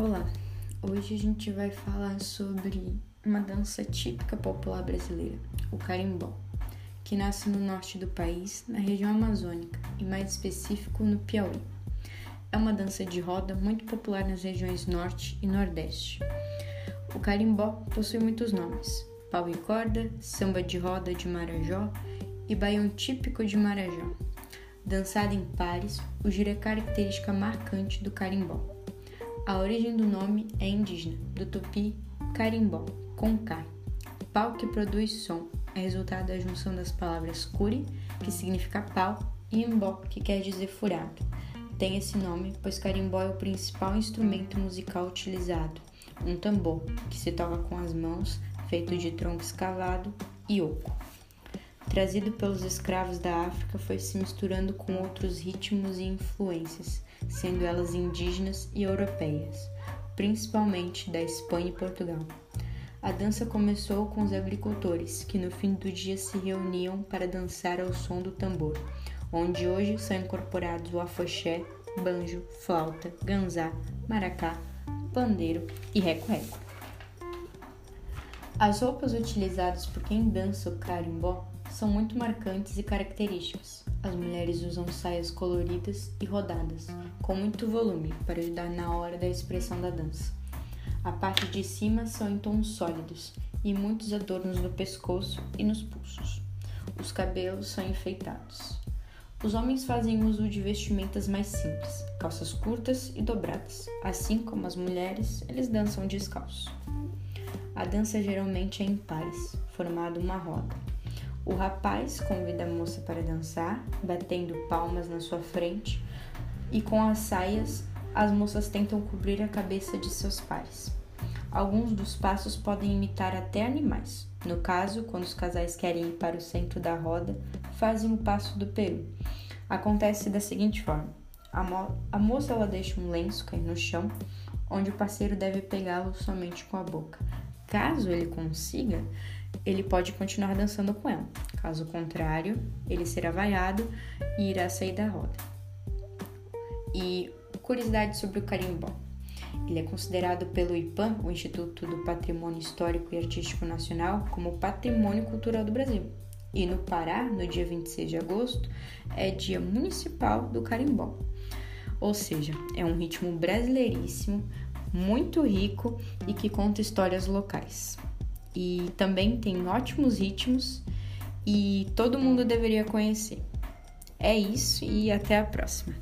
Olá, hoje a gente vai falar sobre uma dança típica popular brasileira, o carimbó, que nasce no norte do país, na região amazônica e mais específico no Piauí. É uma dança de roda muito popular nas regiões norte e nordeste. O carimbó possui muitos nomes: pau e corda, samba de roda de Marajó e baião típico de Marajó. Dançado em pares, o giro é característica marcante do carimbó. A origem do nome é indígena, do tupi carimbó, com K. Pau que produz som é resultado da junção das palavras curi, que significa pau, e imbó, que quer dizer furado. Tem esse nome pois carimbó é o principal instrumento musical utilizado, um tambor que se toca com as mãos, feito de tronco escavado e oco. Trazido pelos escravos da África, foi se misturando com outros ritmos e influências, sendo elas indígenas e europeias, principalmente da Espanha e Portugal. A dança começou com os agricultores, que no fim do dia se reuniam para dançar ao som do tambor, onde hoje são incorporados o afoxé, banjo, flauta, ganzá, maracá, pandeiro e reco-reco. As roupas utilizadas por quem dança o carimbó são muito marcantes e características. As mulheres usam saias coloridas e rodadas, com muito volume, para ajudar na hora da expressão da dança. A parte de cima são em tons sólidos e muitos adornos no pescoço e nos pulsos. Os cabelos são enfeitados. Os homens fazem uso de vestimentas mais simples, calças curtas e dobradas. Assim como as mulheres, eles dançam descalços. A dança geralmente é em pares, formado uma roda. O rapaz convida a moça para dançar, batendo palmas na sua frente, e com as saias, as moças tentam cobrir a cabeça de seus pares. Alguns dos passos podem imitar até animais. No caso, quando os casais querem ir para o centro da roda, fazem o passo do peru. Acontece da seguinte forma: a, mo a moça ela deixa um lenço cair no chão, onde o parceiro deve pegá-lo somente com a boca. Caso ele consiga, ele pode continuar dançando com ela. Caso contrário, ele será vaiado e irá sair da roda. E curiosidade sobre o carimbó. Ele é considerado pelo IPAM, o Instituto do Patrimônio Histórico e Artístico Nacional, como Patrimônio Cultural do Brasil. E no Pará, no dia 26 de agosto, é dia municipal do carimbó. Ou seja, é um ritmo brasileiríssimo, muito rico e que conta histórias locais e também tem ótimos ritmos e todo mundo deveria conhecer. É isso e até a próxima.